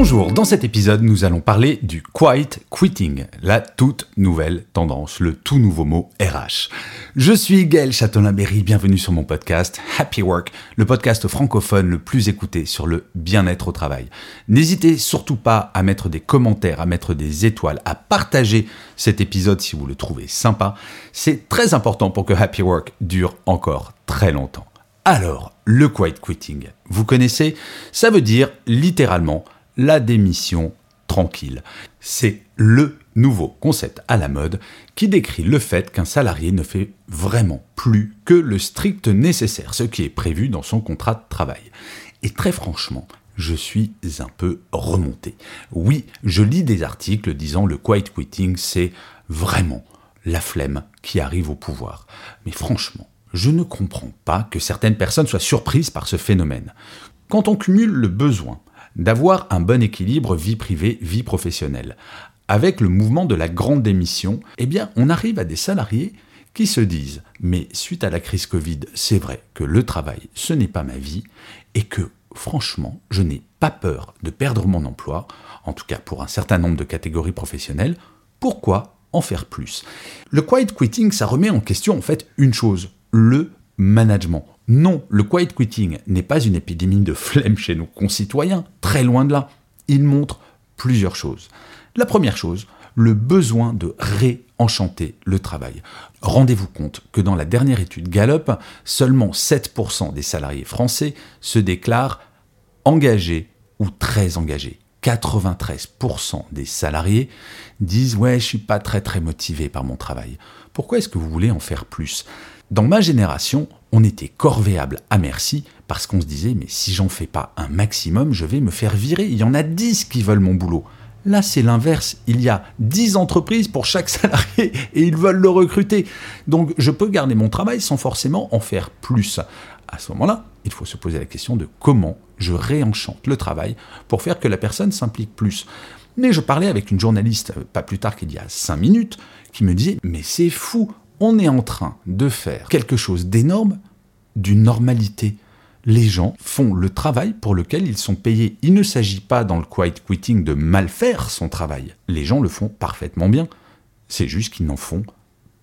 Bonjour, dans cet épisode, nous allons parler du quiet quitting, la toute nouvelle tendance, le tout nouveau mot RH. Je suis Gaël Châtelain-Berry, bienvenue sur mon podcast Happy Work, le podcast francophone le plus écouté sur le bien-être au travail. N'hésitez surtout pas à mettre des commentaires, à mettre des étoiles, à partager cet épisode si vous le trouvez sympa. C'est très important pour que Happy Work dure encore très longtemps. Alors, le quiet quitting, vous connaissez? Ça veut dire littéralement la démission tranquille. C'est le nouveau concept à la mode qui décrit le fait qu'un salarié ne fait vraiment plus que le strict nécessaire, ce qui est prévu dans son contrat de travail. Et très franchement, je suis un peu remonté. Oui, je lis des articles disant le quiet quitting, c'est vraiment la flemme qui arrive au pouvoir. Mais franchement, je ne comprends pas que certaines personnes soient surprises par ce phénomène. Quand on cumule le besoin d'avoir un bon équilibre vie privée, vie professionnelle. Avec le mouvement de la grande démission, eh bien, on arrive à des salariés qui se disent mais suite à la crise Covid, c'est vrai que le travail, ce n'est pas ma vie et que franchement, je n'ai pas peur de perdre mon emploi, en tout cas pour un certain nombre de catégories professionnelles. Pourquoi en faire plus? Le quiet quitting, ça remet en question en fait une chose, le management. Non, le quiet quitting n'est pas une épidémie de flemme chez nos concitoyens, très loin de là. Il montre plusieurs choses. La première chose, le besoin de réenchanter le travail. Rendez-vous compte que dans la dernière étude Gallup, seulement 7% des salariés français se déclarent engagés ou très engagés. 93% des salariés disent ouais, je suis pas très très motivé par mon travail. Pourquoi est-ce que vous voulez en faire plus? Dans ma génération, on était corvéable à merci parce qu'on se disait mais si j'en fais pas un maximum, je vais me faire virer. Il y en a 10 qui veulent mon boulot. Là, c'est l'inverse. Il y a 10 entreprises pour chaque salarié et ils veulent le recruter. Donc, je peux garder mon travail sans forcément en faire plus. À ce moment-là, il faut se poser la question de comment je réenchante le travail pour faire que la personne s'implique plus. Mais je parlais avec une journaliste, euh, pas plus tard qu'il y a 5 minutes, qui me disait Mais c'est fou, on est en train de faire quelque chose d'énorme d'une normalité. Les gens font le travail pour lequel ils sont payés. Il ne s'agit pas dans le quiet quitting de mal faire son travail. Les gens le font parfaitement bien. C'est juste qu'ils n'en font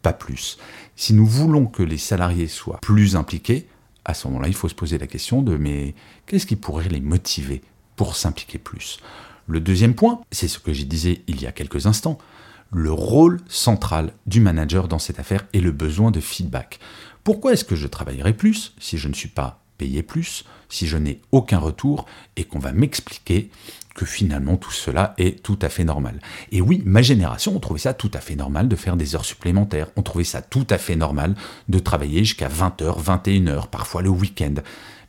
pas plus. Si nous voulons que les salariés soient plus impliqués, à ce moment-là, il faut se poser la question de mais qu'est-ce qui pourrait les motiver pour s'impliquer plus? Le deuxième point, c'est ce que j'ai disais il y a quelques instants, le rôle central du manager dans cette affaire et le besoin de feedback. Pourquoi est-ce que je travaillerai plus si je ne suis pas payé plus, si je n'ai aucun retour et qu'on va m'expliquer que finalement tout cela est tout à fait normal? Et oui, ma génération, on trouvait ça tout à fait normal de faire des heures supplémentaires, on trouvait ça tout à fait normal de travailler jusqu'à 20h, 21h, parfois le week-end.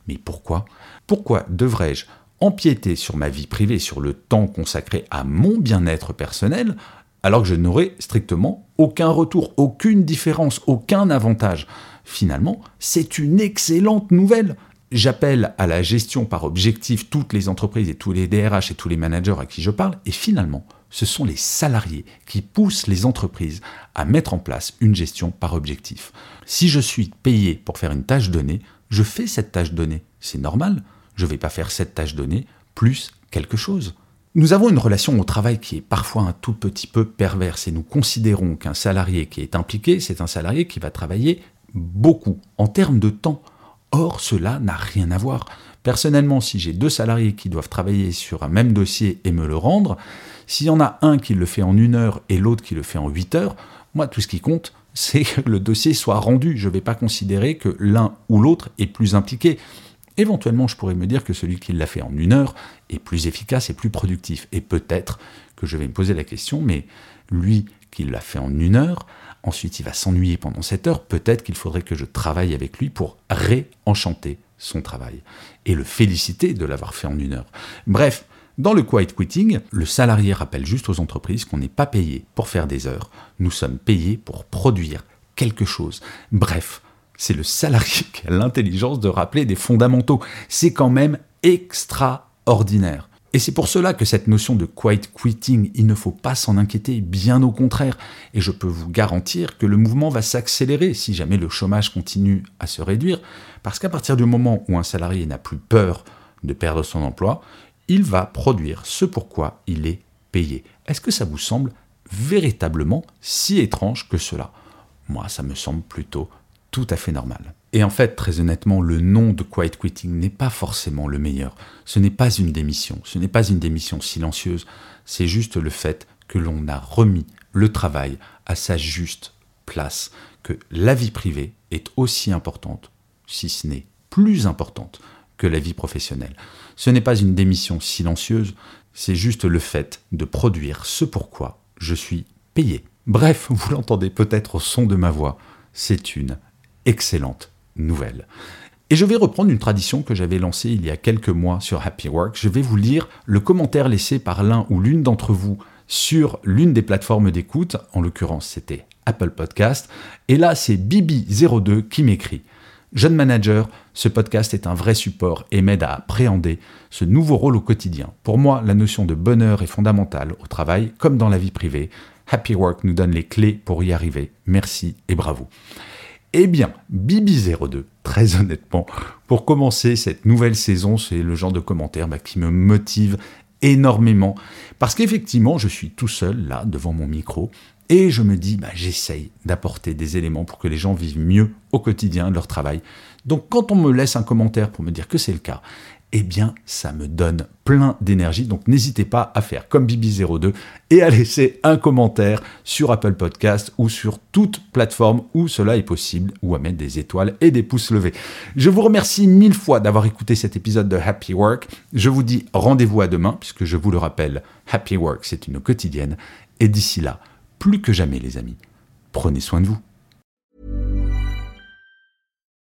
Mais pourquoi? Pourquoi devrais-je empiéter sur ma vie privée, sur le temps consacré à mon bien-être personnel, alors que je n'aurai strictement aucun retour, aucune différence, aucun avantage. Finalement, c'est une excellente nouvelle. J'appelle à la gestion par objectif toutes les entreprises et tous les DRH et tous les managers à qui je parle, et finalement, ce sont les salariés qui poussent les entreprises à mettre en place une gestion par objectif. Si je suis payé pour faire une tâche donnée, je fais cette tâche donnée. C'est normal. Je ne vais pas faire cette tâche donnée plus quelque chose. Nous avons une relation au travail qui est parfois un tout petit peu perverse et nous considérons qu'un salarié qui est impliqué, c'est un salarié qui va travailler beaucoup en termes de temps. Or, cela n'a rien à voir. Personnellement, si j'ai deux salariés qui doivent travailler sur un même dossier et me le rendre, s'il y en a un qui le fait en une heure et l'autre qui le fait en huit heures, moi, tout ce qui compte, c'est que le dossier soit rendu. Je ne vais pas considérer que l'un ou l'autre est plus impliqué. Éventuellement, je pourrais me dire que celui qui l'a fait en une heure est plus efficace et plus productif. Et peut-être que je vais me poser la question, mais lui qui l'a fait en une heure, ensuite il va s'ennuyer pendant cette heure, peut-être qu'il faudrait que je travaille avec lui pour réenchanter son travail et le féliciter de l'avoir fait en une heure. Bref, dans le quiet quitting, le salarié rappelle juste aux entreprises qu'on n'est pas payé pour faire des heures, nous sommes payés pour produire quelque chose. Bref, c'est le salarié qui a l'intelligence de rappeler des fondamentaux. C'est quand même extraordinaire. Et c'est pour cela que cette notion de quiet quitting, il ne faut pas s'en inquiéter, bien au contraire. Et je peux vous garantir que le mouvement va s'accélérer si jamais le chômage continue à se réduire, parce qu'à partir du moment où un salarié n'a plus peur de perdre son emploi, il va produire ce pourquoi il est payé. Est-ce que ça vous semble véritablement si étrange que cela? Moi, ça me semble plutôt tout à fait normal. Et en fait, très honnêtement, le nom de Quiet Quitting n'est pas forcément le meilleur. Ce n'est pas une démission, ce n'est pas une démission silencieuse, c'est juste le fait que l'on a remis le travail à sa juste place, que la vie privée est aussi importante, si ce n'est plus importante, que la vie professionnelle. Ce n'est pas une démission silencieuse, c'est juste le fait de produire ce pourquoi je suis payé. Bref, vous l'entendez peut-être au son de ma voix, c'est une excellente nouvelle. Et je vais reprendre une tradition que j'avais lancée il y a quelques mois sur Happy Work. Je vais vous lire le commentaire laissé par l'un ou l'une d'entre vous sur l'une des plateformes d'écoute, en l'occurrence c'était Apple Podcast. Et là c'est Bibi02 qui m'écrit. Jeune manager, ce podcast est un vrai support et m'aide à appréhender ce nouveau rôle au quotidien. Pour moi, la notion de bonheur est fondamentale au travail comme dans la vie privée. Happy Work nous donne les clés pour y arriver. Merci et bravo. Eh bien, Bibi02, très honnêtement, pour commencer cette nouvelle saison, c'est le genre de commentaire bah, qui me motive énormément. Parce qu'effectivement, je suis tout seul là, devant mon micro, et je me dis, bah, j'essaye d'apporter des éléments pour que les gens vivent mieux au quotidien leur travail. Donc quand on me laisse un commentaire pour me dire que c'est le cas, eh bien, ça me donne plein d'énergie. Donc, n'hésitez pas à faire comme Bibi02 et à laisser un commentaire sur Apple Podcast ou sur toute plateforme où cela est possible ou à mettre des étoiles et des pouces levés. Je vous remercie mille fois d'avoir écouté cet épisode de Happy Work. Je vous dis rendez-vous à demain puisque je vous le rappelle, Happy Work, c'est une quotidienne. Et d'ici là, plus que jamais, les amis, prenez soin de vous.